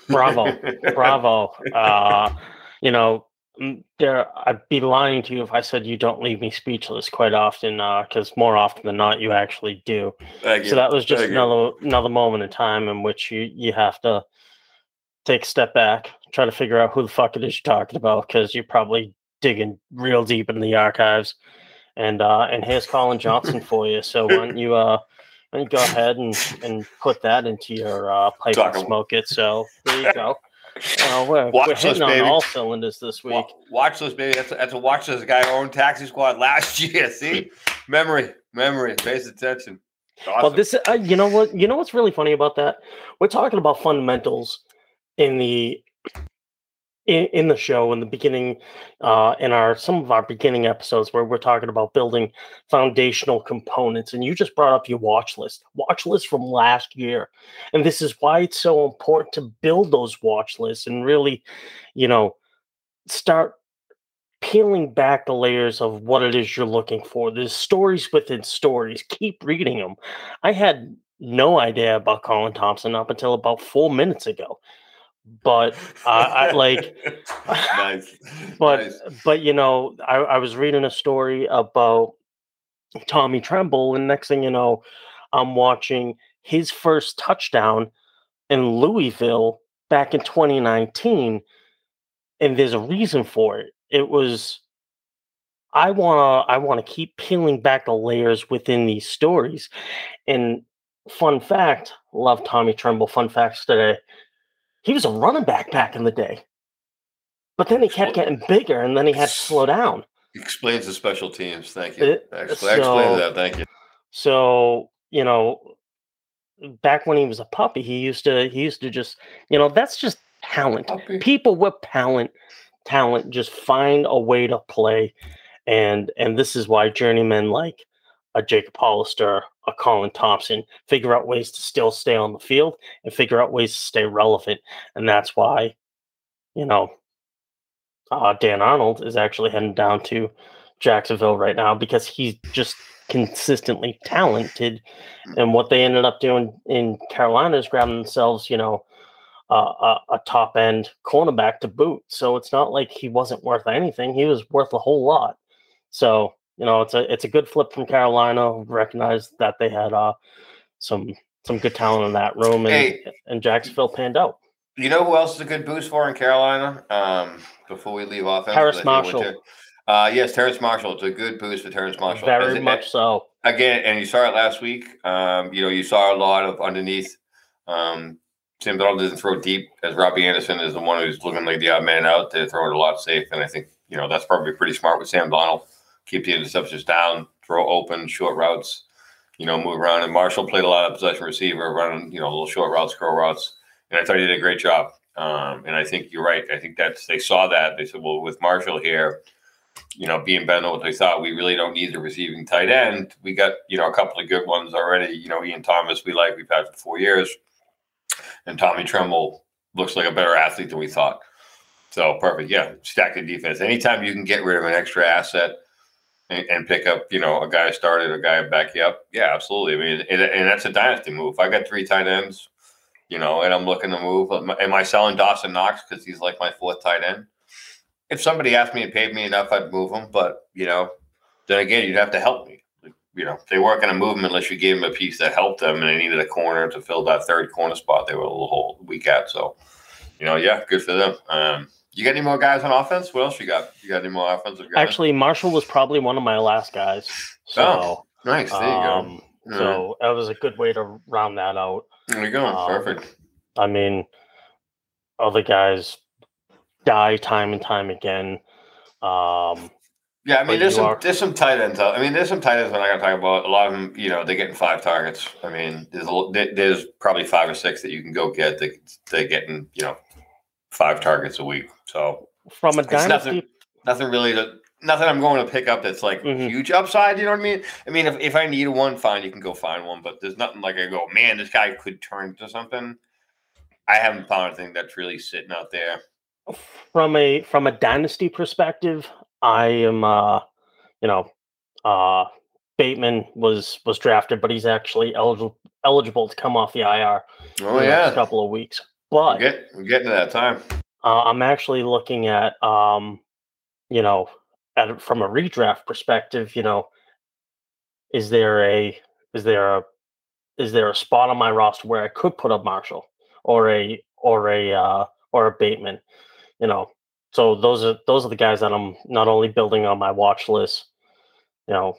bravo, bravo. Uh, you know, there. I'd be lying to you if I said you don't leave me speechless quite often, because more often than not, you actually do. Thank you. So that was just Thank you. another another moment in time in which you you have to take a step back, try to figure out who the fuck it is you're talking about, because you're probably digging real deep in the archives. And uh, and here's Collin Johnson for you. So why don't you uh why don't you go ahead and, and put that into your uh, pipe Talk and smoke it. So there you go. Uh, we're, Watch we're on baby. all cylinders this week. Wa- Watch this, baby. That's a, that's a watch this guy who owned Taxi Squad last year. See, memory, memory. Pays attention. Awesome. Well, this uh, you know what you know what's really funny about that? We're talking about fundamentals in the in, in the show in the beginning uh in our some of our beginning episodes where we're talking about building foundational components and you just brought up your watch list watch list from last year and this is why it's so important to build those watch lists and really you know start peeling back the layers of what it is you're looking for. There's stories within stories. Keep reading them. I had no idea about Colin Thompson up until about four minutes ago. But uh, I like, nice. but nice. but you know, I, I was reading a story about Tommy Tremble, and next thing you know, I'm watching his first touchdown in Louisville back in 2019, and there's a reason for it. It was I wanna I wanna keep peeling back the layers within these stories. And fun fact, love Tommy Tremble. Fun facts today. He was a running back back in the day. But then he kept getting bigger and then he had to slow down. Explains the special teams. Thank you. It- Expl- so- explain that. Thank you. So, you know, back when he was a puppy, he used to he used to just, you know, that's just talent. People with talent, talent just find a way to play. And and this is why journeymen like a Jacob Hollister, a Colin Thompson figure out ways to still stay on the field and figure out ways to stay relevant. And that's why, you know, uh, Dan Arnold is actually heading down to Jacksonville right now because he's just consistently talented. And what they ended up doing in Carolina is grabbing themselves, you know, uh, a, a top end cornerback to boot. So it's not like he wasn't worth anything; he was worth a whole lot. So you know, it's a it's a good flip from Carolina. Recognize that they had uh, some some good talent in that room, and Hey. and Jacksonville panned out. You know who else is a good boost for in Carolina? Um, before we leave off, Harris 'cause I think we Marshall. Uh, yes, Terrace Marshall. It's a good boost for Terrace Marshall. Very it- much so. again, and you saw it last week. Um, you know, you saw a lot of underneath. Um, Sam Darnold doesn't throw deep as Robbie Anderson is the one who's looking like the odd man out. They're throwing a lot safe, and I think you know that's probably pretty smart with Sam Darnold. Keep the interceptions down, throw open, short routes. You know, move around. And Marshall played a lot of possession receiver, running you know little short routes, curl routes, and I thought he did a great job. Um, and I think you're right. I think that's they saw that they said, well, with Marshall here, you know, being than what they thought, we really don't need the receiving tight end. We got, you know, a couple of good ones already. You know, Ian Thomas, we like, we've had for four years. And Tommy Tremble looks like a better athlete than we thought. So perfect. Yeah. Stack the defense. Anytime you can get rid of an extra asset and, and pick up, you know, a guy started, a guy back you up. Yeah, absolutely. I mean, and, and that's a dynasty move. I got three tight ends, you know, and I'm looking to move. Am I- selling Dawson Knox because he's like my fourth tight end? if somebody asked me and paid me enough, I'd move him. But you know, then again, you'd have to help me. You know, they weren't going to move them unless you gave them a piece that helped them, and they needed a corner to fill that third corner spot they were a little weak at. So, you know, yeah, good for them. Um, you got any more guys on offense? What else you got? You got any more offensive guys? Actually, Marshall was probably one of my last guys. So, Oh, nice. There you um, go. so that was a good way to round that out. there you go. um, Perfect. I mean, other guys die time and time again. Um, Yeah, I mean, there's some are- there's some tight ends. Out. I mean, there's some tight ends we're not going to talk about. A lot of them, you know, they're getting five targets. I mean, there's a, there's probably five or six that you can go get. That they're getting, you know, five targets a week. So from a dynasty, nothing- nothing really to nothing I'm going to pick up that's like Mhm. huge upside. You know what I mean? I mean, if, if I need one, fine, you can go find one. But there's nothing like I go, man, this guy could turn into something. I haven't found anything that's really sitting out there. from a from a dynasty perspective, I am uh you know uh Bateman was was drafted, but he's actually eligible eligible to come off the IR Oh in the next yeah, couple of weeks. We're, But get, we're getting to that time. uh, I'm actually looking at um you know at, from a redraft perspective, you know, is there a is there a is there a spot on my roster where I could put a Marshall or a or a uh, or a Bateman, you know? So those are those are the guys that I'm not only building on my watch list, you know,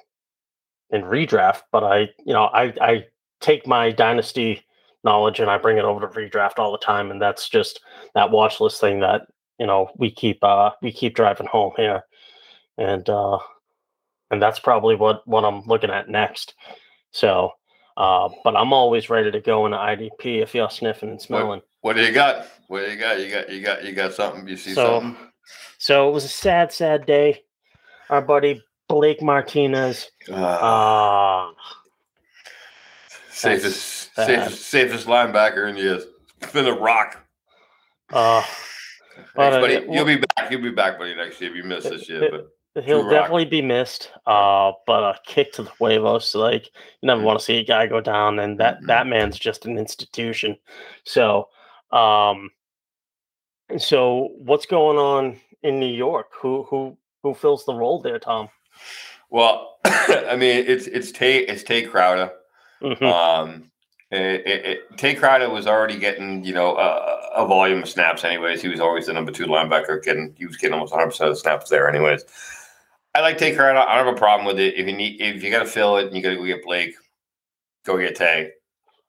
in redraft, but I you know I I take my dynasty knowledge and I bring it over to redraft all the time, and that's just that watch list thing that you know we keep uh we keep driving home here, and uh and that's probably what what I'm looking at next. So. Uh, but I'm always ready to go into IDP if you're sniffing and smelling. What do you got? What do you got? You got you got you got something? You see So, something? so it was a sad, sad day. Our buddy Blake Martinez. Uh, Uh, safest safest safest linebacker in years. It's been a rock. uh, But, Thanks, uh, buddy. yeah, You'll be back. You'll be back, buddy, next year if you miss this year. But he'll rock. definitely be missed. Uh, but a kick to the huevos. Like you never want to see a guy go down, and that Mhm. that man's just an institution. So, um, so what's going on in New York? Who who who fills the role there, Tom? well, I mean, it's it's Tae it's Tae Crowder. Mhm. Um, it, it, it, Tae Crowder was already getting you know a, a volume of snaps, anyways. He was always the number two linebacker, getting he was getting almost 100 percent of the snaps there, anyways. I like Tae Crowder. I don't have a problem with it. If you need, if you got to fill it and you got to go get Blake, go get Tae.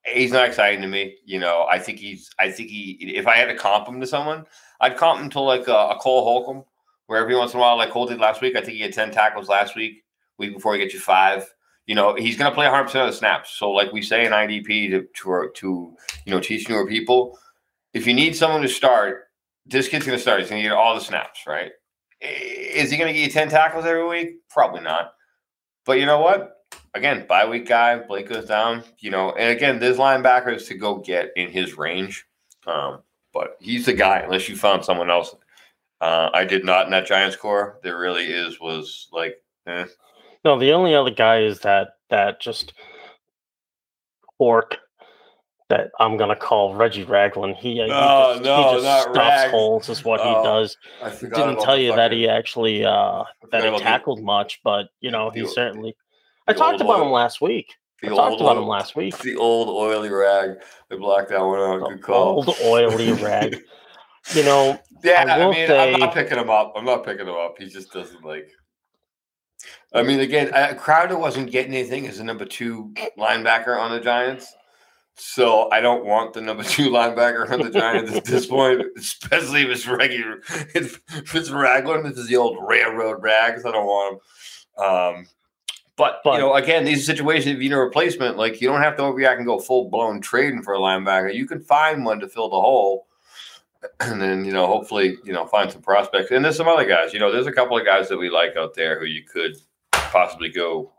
He's not exciting to me. You know, I think he's. I think he. If I had to comp him to someone, I'd comp him to like a, a Cole Holcomb, where every once in a while, like Cole did last week. I think he had 10 tackles last week. Week before he gets you five. You know, he's going to play 100 percent of the snaps. So, like we say in IDP to to, to you know teach newer people, if you need someone to start, this kid's going to start. He's going to get all the snaps, right? Is he going to get you 10 tackles every week? Probably not. But you know what? Again, bye week guy, Blake goes down, you know, and again, there's linebackers to go get in his range. Um, but he's the guy, unless you found someone else. Uh, I did not in that Giants core. There really is was like, eh. No, the only other guy is that that just pork that I'm gonna call Reggie Ragland. He, uh, he Oh, just, no, he just Rag. holes is what Oh, he does. I Didn't tell the you that he actually uh that he about the- tackled much, but you know he the- certainly. I talked about oil- him last week. the I talked about oil- him last week. The old oily rag. They blocked that one out. Good call. Old oily rag. You know, Yeah, I I, mean, say- I'm not picking him up. I'm not picking him up. He just doesn't like. I mean, again, uh, Crowder wasn't getting anything as a number two linebacker on the Giants, so I don't want the number two linebacker on the Giants at this point, especially if it's regular. If, if it's Ragland, this is the old railroad rags. I don't want him. Um, but, But- you know, again, these situations, if you need a replacement, like you don't have to overreact and go full blown trading for a linebacker. You can find one to fill the hole and then you know hopefully you know find some prospects and there's some other guys you know there's a couple of guys that we like out there who you could possibly go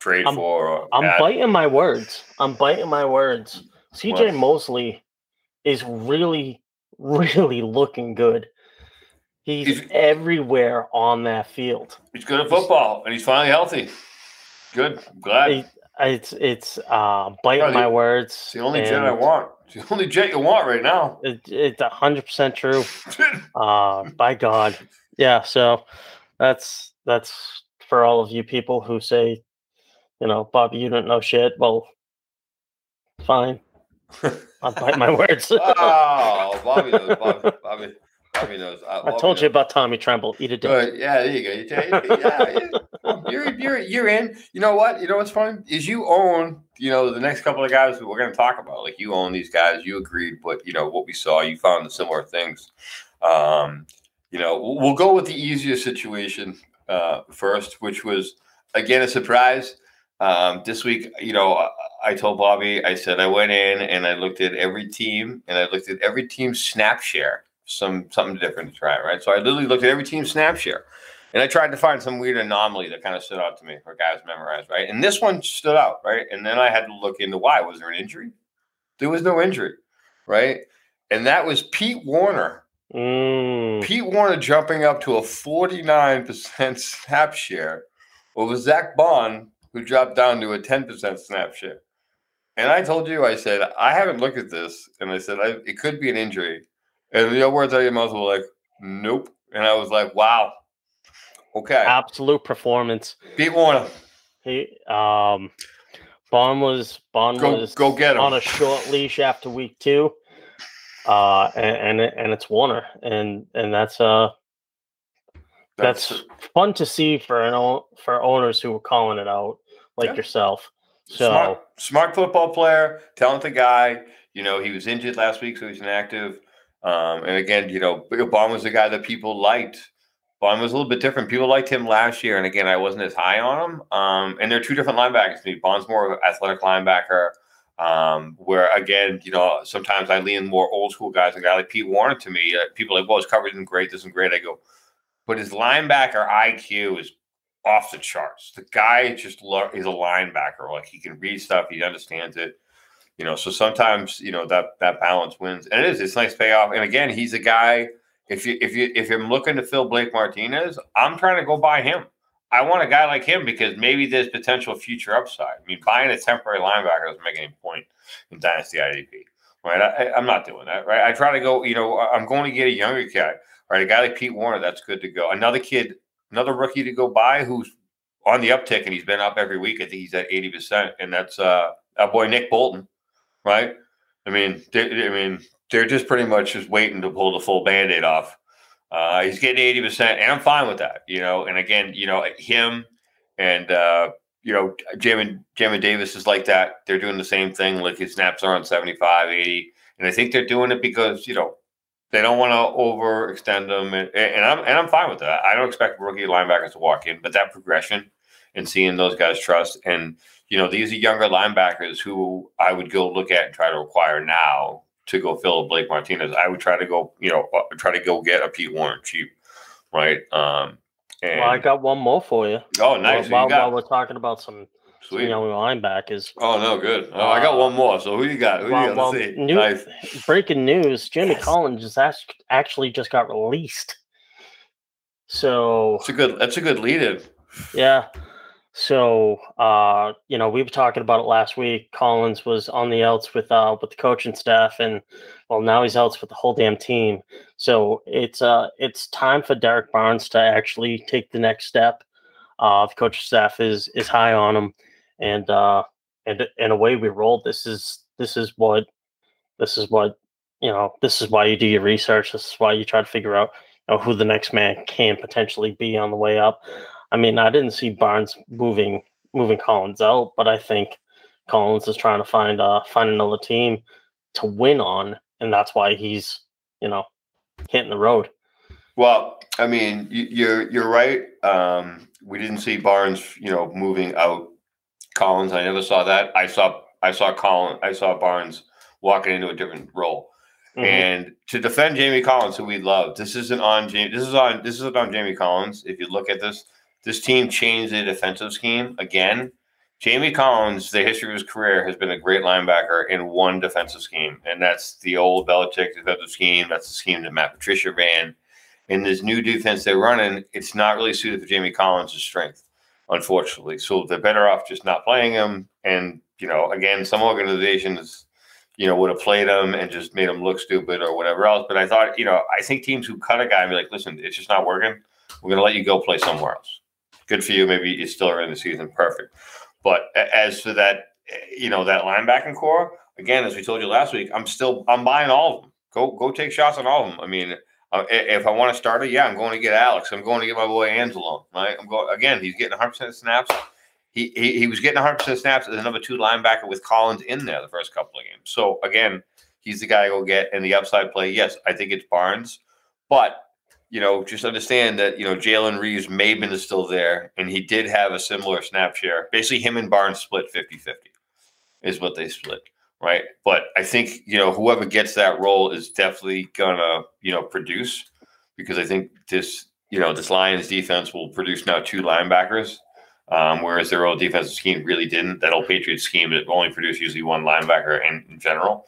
trade I'm- for or I'm add. biting my words. I'm biting my words. CJ? Mosley is really, really looking good. He's He's- everywhere on that field. he's good at football and he's finally healthy good I'm glad It- it's it's uh, biting No, the- my words. it's the only jet I want it's the only jet you want right now It, it's a hundred percent true. Uh, by God, yeah. So that's that's for all of you people who say, you know, Bobby, you don't know shit. Well, fine. I'll bite my words. oh Bobby knows Bobby, Bobby, Bobby knows Uh, I Bobby told you about Tommy Tremble. Eat a dick. Good. Yeah, there you go. You tell- yeah, yeah. You're you're you're in. You know what? You know what's fun is you own. You know the next couple of guys that we're going to talk about. Like you own these guys. You agreed what you know what we saw. You found the similar things. Um, you know, we'll, we'll go with the easiest situation uh, first, which was again a surprise. Um, this week, you know, I, told Bobby. I said I went in and I looked at every team and I looked at every team's snap share. Some something different to try, right? So I literally looked at every team's snap share. And I tried to find some weird anomaly that kind of stood out to me for guys memorized, right? And this one stood out, right? And then I had to look into why. Was there an injury? There was no injury, right? And that was Pete Werner. Mm, Pete Werner jumping up to a 49% snap share over Zack Baun, who dropped down to a 10% snap share. And I told you, I said, I haven't looked at this. And I said, I, it could be an injury. And the words out of your mouth were like, nope. And I was like, wow. Okay. absolute performance. Pete Werner, He um, Baun was Baun go, was go get him. on a short leash after week two. Uh, and and, it- and it's Werner, and and that's uh that's, fun to see for an o- for owners who were calling it out like Yeah. yourself. So smart, smart football player, talented guy. You know, he was injured last week, so he's inactive. Um, and again, you know, Baun was the guy that people liked. Baun was a little bit different. People liked him last year, and again, I wasn't as high on him. Um, and they're two different linebackers. to me. Baun's more of an athletic linebacker, um, where again, you know, sometimes I lean more old school guys. A guy like Pete Werner to me, uh, people like, well, his coverage isn't great, this isn't great. I go, but his linebacker IQ is off the charts. The guy just lo- he's a linebacker. Like he can read stuff, he understands it. You know, so sometimes you know that that balance wins, and it is. It's nice payoff. And again, he's a guy. If you if you if I'm looking to fill Blake Martinez, I'm trying to go buy him. I want a guy like him because maybe there's potential future upside. I mean, buying a temporary linebacker doesn't make any point in dynasty IDP, right? I, I'm not doing that, right? I try to go. You know, I'm going to get a younger guy, right? A guy like Pete Werner, that's good to go. Another kid another rookie to go by who's on the uptick and he's been up every week. I think he's at 80%. And that's uh, our boy Nick Bolton, right? I mean, I mean, they're just pretty much just waiting to pull the full band-aid off. Uh, he's getting eighty percent, and I'm fine with that. You know, and again, you know, him and uh, you know, Jamin Jamin Davis is like that. They're doing the same thing. Like his snaps are on 75, 80. and I think they're doing it because you know they don't want to overextend them, and, and I'm and I'm fine with that. I don't expect rookie linebackers to walk in, but that progression and seeing those guys trust and you know these are younger linebackers who I would go look at and try to acquire now to go fill a Blake Martinez. I would try to go you know uh, try to go get a Pete Werner cheap, right? Um, and, Well, I got one more for you. oh nice. While, you got? while we're talking about some Sweet. young linebackers, Oh no, good. Oh, I got one more. So who you got? Who Well- you got? well, see. new- nice. breaking news: Jimmy Yes. Collins just act- actually just got released. So That's a good. That's a good lead in. Yeah. So uh, you know, we were talking about it last week. Collins was on the outs with uh with the coaching staff and well now he's outs with the whole damn team. So it's uh it's time for Derrick Barnes to actually take the next step. Uh the coaching staff is is high on him and uh and in a way we rolled. This is this is what this is what you know, this is why you do your research. This is why you try to figure out you know, who the next man can potentially be on the way up. I mean, I didn't see Barnes moving moving Collins out, but I think Collins is trying to find uh find another team to win on, and that's why he's you know hitting the road. Well, I mean, you, you're you're right. Um, we didn't see Barnes, you know, moving out Collins. I never saw that. I saw I saw Collins. I saw Barnes walking into a different role. Mhm. And to defend Jamie Collins, who we love, this isn't on Jamie. This is on this isn't on Jamie Collins. If you look at this, this team changed the defensive scheme again. Jamie Collins, the history of his career, has been a great linebacker in one defensive scheme, and that's the old Belichick defensive scheme. That's the scheme that Matt Patricia ran. In this new defense they're running, it's not really suited for Jamie Collins' strength, unfortunately. So they're better off just not playing him. And you know, again, some organizations you know, would have played him and just made him look stupid or whatever else. But I thought, you know, I think teams who cut a guy and be like, listen, it's just not working. We're going to let you go play somewhere else. Good for you. Maybe it's still early in the season. Perfect. But as for that, you know, that linebacking core, again, as we told you last week, I'm still, I'm buying all of them. Go, go take shots on all of them. I mean, uh, if I want to start it, yeah, I'm going to get Alex. I'm going to get my boy Angelo. Right? I'm going again. He's getting 100 percent snaps. He, he he was getting 100 percent snaps as a number two linebacker with Collins in there the first couple of games. So again, he's the guy I go get. And the upside play, yes, I think it's Barnes, but you know, just understand that you know Jalen Reeves Maybin is still there, and he did have a similar snap share. Basically, him and Barnes split 50-50 is what they split right? But I think you know whoever gets that role is definitely gonna you know produce because I think this you know this Lions defense will produce now two linebackers, um, whereas their old defensive scheme really didn't. That old Patriots scheme it only produced usually one linebacker in, in general.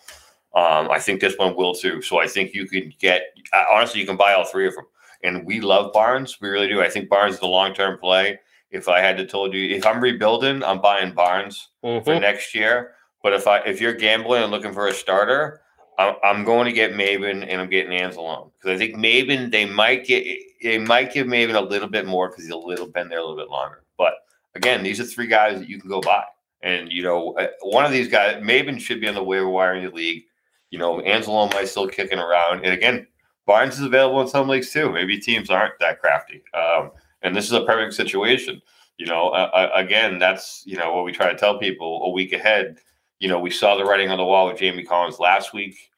Um, I think this one will too. So I think you can get honestly you can buy all three of them. And we love Barnes, we really do. I think Barnes is the long term play. If I had to told you, if I'm rebuilding, I'm buying Barnes for Mhm. next year. But if I if you're gambling and looking for a starter, I'm, I'm going to get Maybin and I'm getting Anzalone because I think Maybin they might get they might give Maybin a little bit more because he's a little been there a little bit longer. But again, these are three guys that you can go buy, and you know uh, one of these guys Maybin should be on the waiver wire in your league. You know Anzalone might still kicking around, and again Barnes is available in some leagues too. Maybe teams aren't that crafty, um, and this is a perfect situation. You know, uh, again, that's you know what we try to tell people a week ahead you know, we saw the writing on the wall with Jamie Collins last week.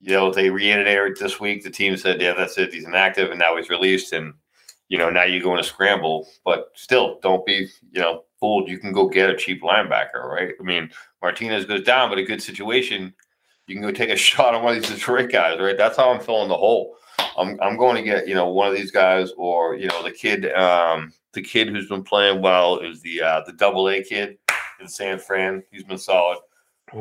You know, they reiterated this week. The team said, yeah, that's it. He's inactive and now he's released. And, you know, now you go in a scramble, but still don't be, you know, fooled. You can go get a cheap linebacker, right? I mean, Martinez goes down, but a good situation, you can go take a shot on one of these Detroit guys, right? That's how I'm filling the hole. I'm, I'm going to get, you know, one of these guys or, you know, the kid, um, the kid who's been playing well is the, uh, the double A kid in San Fran. He's been solid.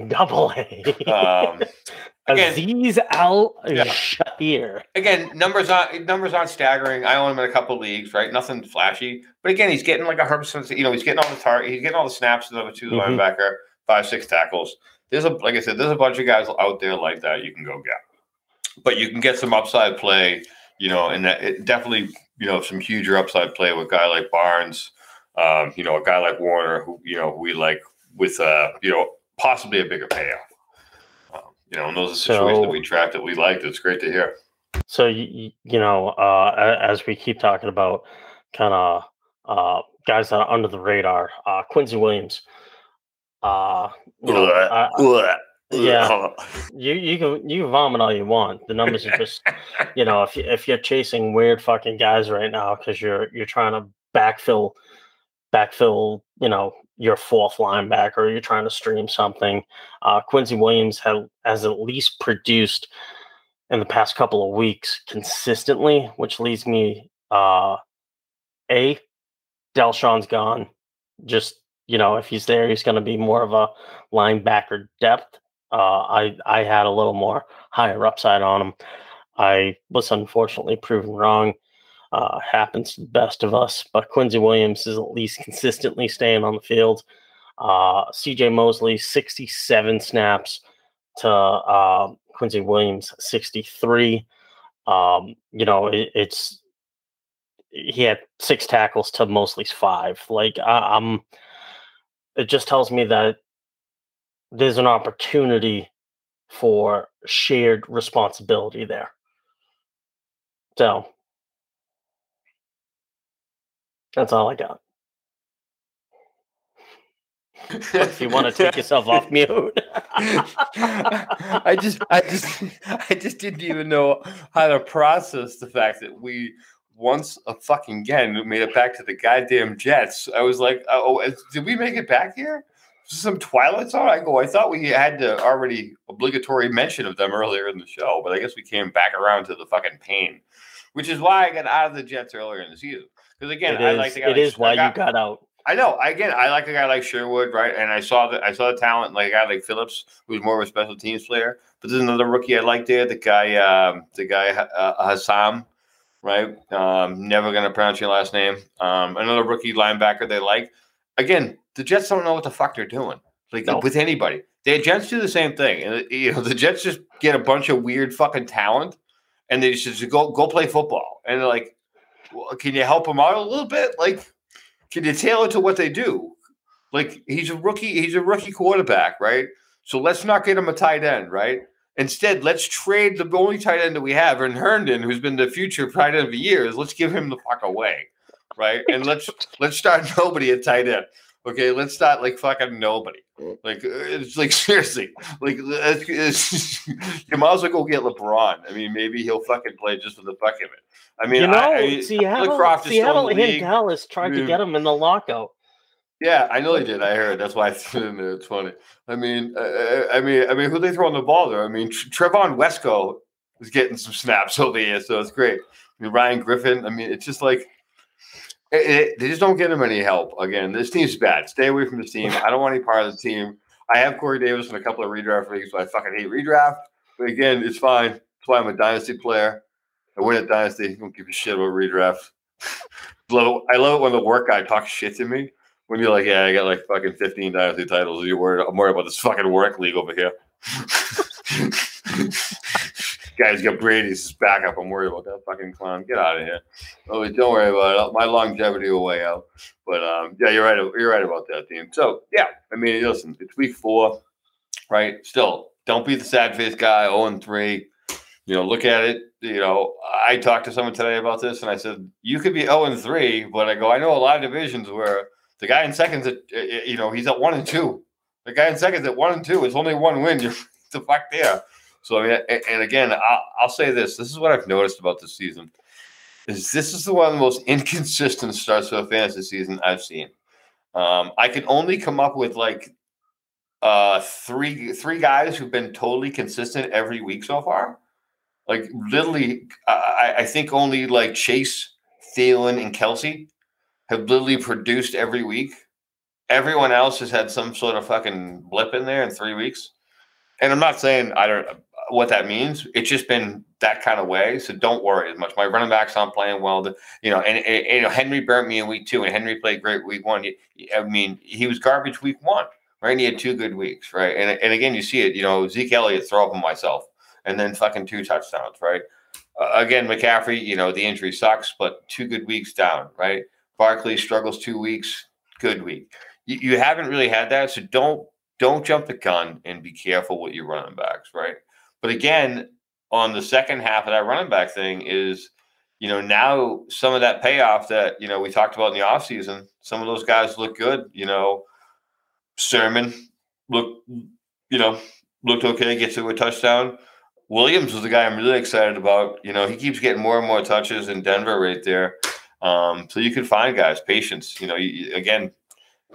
Double A. Um, again- Azeez Al Yeah. Shaair. again, numbers aren't numbers aren't staggering. I own him in a couple leagues, right? Nothing flashy, but again, he's getting like a hundred percent. You know, he's getting all the target. He's getting all the snaps. The number 2 Mhm. linebacker, five six tackles. There's a like I said, there's a bunch of guys out there like that you can go get, but you can get some upside play. You know, and that it definitely you know some huger upside play with a guy like Barnes. Um, you know, a guy like Werner, who you know who we like with uh, you know possibly a bigger payoff. Um, you know, and those are situations that we trapped that we liked. It's great to hear. So you, you know, uh, as we keep talking about, kind of uh, guys that are under the radar, uh, Quincy Williams. Uh, you know, I- I- yeah. you you can you can vomit all you want. The numbers are just, you know, if you, if you're chasing weird fucking guys right now because you're you're trying to backfill, backfill, you know, your fourth linebacker, or you're trying to stream something. Uh, Quincy Williams had, has at least produced in the past couple of weeks consistently, which leads me uh a Del'Shawn's gone. Just you know, if he's there, he's going to be more of a linebacker depth. Uh, I I had a little more higher upside on him. I was unfortunately proven wrong. Uh, happens to the best of us, but Quincy Williams is at least consistently staying on the field. Uh, CJ Mosley, 67 snaps to uh, Quincy Williams, 63. Um, you know, it, it's he had six tackles to Mosley's five. Like I, I'm, it just tells me that there's an opportunity for shared responsibility there. So that's all I got. If you want to take yourself off mute. I just, I just, I just didn't even know how to process the fact that we once a fucking again made it back to the goddamn Jets. I was like, oh, did we make it back here? Some Twilight Zone? I go, I thought we had to already obligatory mention of them earlier in the show, but I guess we came back around to the fucking pain, which is why I got out of the Jets earlier in the season. Because again, it I is, like the guy it like- is why got- you got out. I know. Again, I like a guy like Sherwood, right? And I saw that I saw the talent like a guy like Phillips, who's more of a special teams player. But there's another rookie I like there, the guy, um, the guy uh, Hassam, right? Um, never gonna pronounce your last name. Um, another rookie linebacker they like. Again, the Jets don't know what the fuck they're doing. Like No. with anybody, the Jets do the same thing, and you know the Jets just get a bunch of weird fucking talent, and they just go go play football, and they're like, well, can you help them out a little bit? Like, can you tailor to what they do? Like he's a rookie, he's a rookie quarterback, right? So let's not get him a tight end, right? Instead, let's trade the only tight end that we have, and Herndon, who's been the future tight end for years. Let's give him the fuck away, right? And let's let's start nobody at tight end. Okay, let's start like fucking nobody. Like uh, it's like seriously, like it's, it's, you might as well go get LeBron. I mean, maybe he'll fucking play just for the fuck of it. I mean, you know, I, I, Seattle, Croft is still in Seattle and. Dallas tried to get him in the lockout. Yeah, I know they did. I heard. That's why I threw it in. It's funny. I mean, uh, I mean, I mean, who they throw on the ball there? I mean, Trevon Wesco is getting some snaps over here, so it's great. I mean, Ryan Griffin. I mean, it's just like it, it- they just don't get him any help. Again, this team's bad. Stay away from this team. I don't want any part of the team. I have Corey Davis in a couple of redraft leagues, but I fucking hate redraft. But again, it's fine. That's why I'm a dynasty player. I win at dynasty. Don't give a shit about redraft. I love it when the work guy talks shit to me when you're like, yeah, I got like fucking 15 dynasty titles. You're worried, I'm worried about this fucking work league over here. Guys got Brady's backup. I'm worried about that fucking clown. Get out of here. Oh, don't worry about it. My longevity will way out. But um, yeah, you're right. You're right about that, team. So yeah, I mean, listen, it's week four, right? Still, don't be the sad face guy. 0 and three. You know, look at it. You know, I talked to someone today about this, and I said you could be 0 and three, but I go, I know a lot of divisions where the guy in seconds, at, uh, you know, he's at one and two. The guy in seconds at one and two. It's only one win. You're the fuck there. So I mean, and, and again, I'll, I'll say this: this is what I've noticed about this season. Is this is the one of the most inconsistent starts to a fantasy season I've seen. Um, I can only come up with like uh, three three guys who've been totally consistent every week so far. Like literally, I, I think only like Chase, Thielen, and Kelce have literally produced every week. Everyone else has had some sort of fucking blip in there in three weeks. And I'm not saying I don't what that means. It's just been that kind of way. So don't worry as much. My running backs aren't playing well. You know, and, and, you know Henry burnt me in week two, and Henry played great week one. I mean, he was garbage week one, right? And he had two good weeks, right? And and again, you see it. You know, Zeke Elliott throw up on myself, and then fucking two touchdowns, right? Uh, again, McCaffrey, you know, the injury sucks, but two good weeks down, right? Barkley struggles two weeks, good week. You, you haven't really had that, so don't don't jump the gun and be careful with your running backs, right? But again, on the second half of that running back thing is, you know, now some of that payoff that, you know, we talked about in the offseason, some of those guys look good. You know, Sermon look, you know, looked okay, gets to a touchdown. Williams was the guy I'm really excited about. You know, he keeps getting more and more touches in Denver right there. Um, so you can find guys, patience. You know, you, again,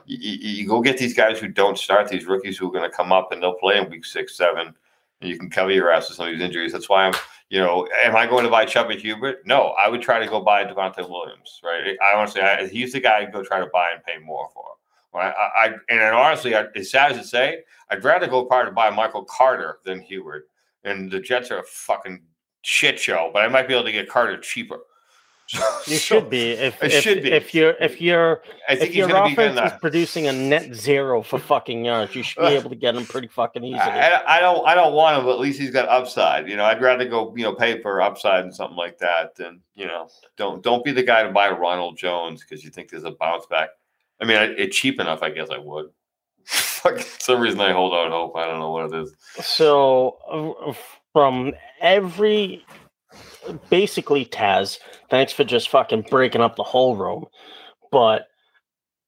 you, you, go get these guys who don't start, these rookies who are going to come up and they'll play in week six, seven, and you can cover your ass with some of these injuries. That's why I'm, you know, am I going to buy Chuba Hubbard? No, I would try to go buy Devontae Williams, right? I honestly, I, he's the guy I'd go try to buy and pay more for. Right? I, I and honestly, I, as sad as it say, I'd rather go part to buy Michael Carter than Hubbard. And the Jets are a fucking shit show, but I might be able to get Carter cheaper. You should be if It if, should be. if you're if you're I think if your offense is producing a net zero for fucking yards, you should be able to get him pretty fucking easily. I, I don't I don't want him, but at least he's got upside. You know, I'd rather go you know pay for upside and something like that than you know don't don't be the guy to buy Ronald Jones because you think there's a bounce back. I mean, it's cheap enough. I guess I would. For some reason, I hold out hope. I don't know what it is. So uh, from every basically Taz, thanks for just fucking breaking up the whole room. But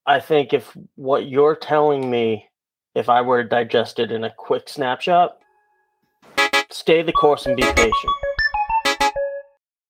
I think if what you're telling me, if I were to digest it in a quick snapshot, stay the course and be patient.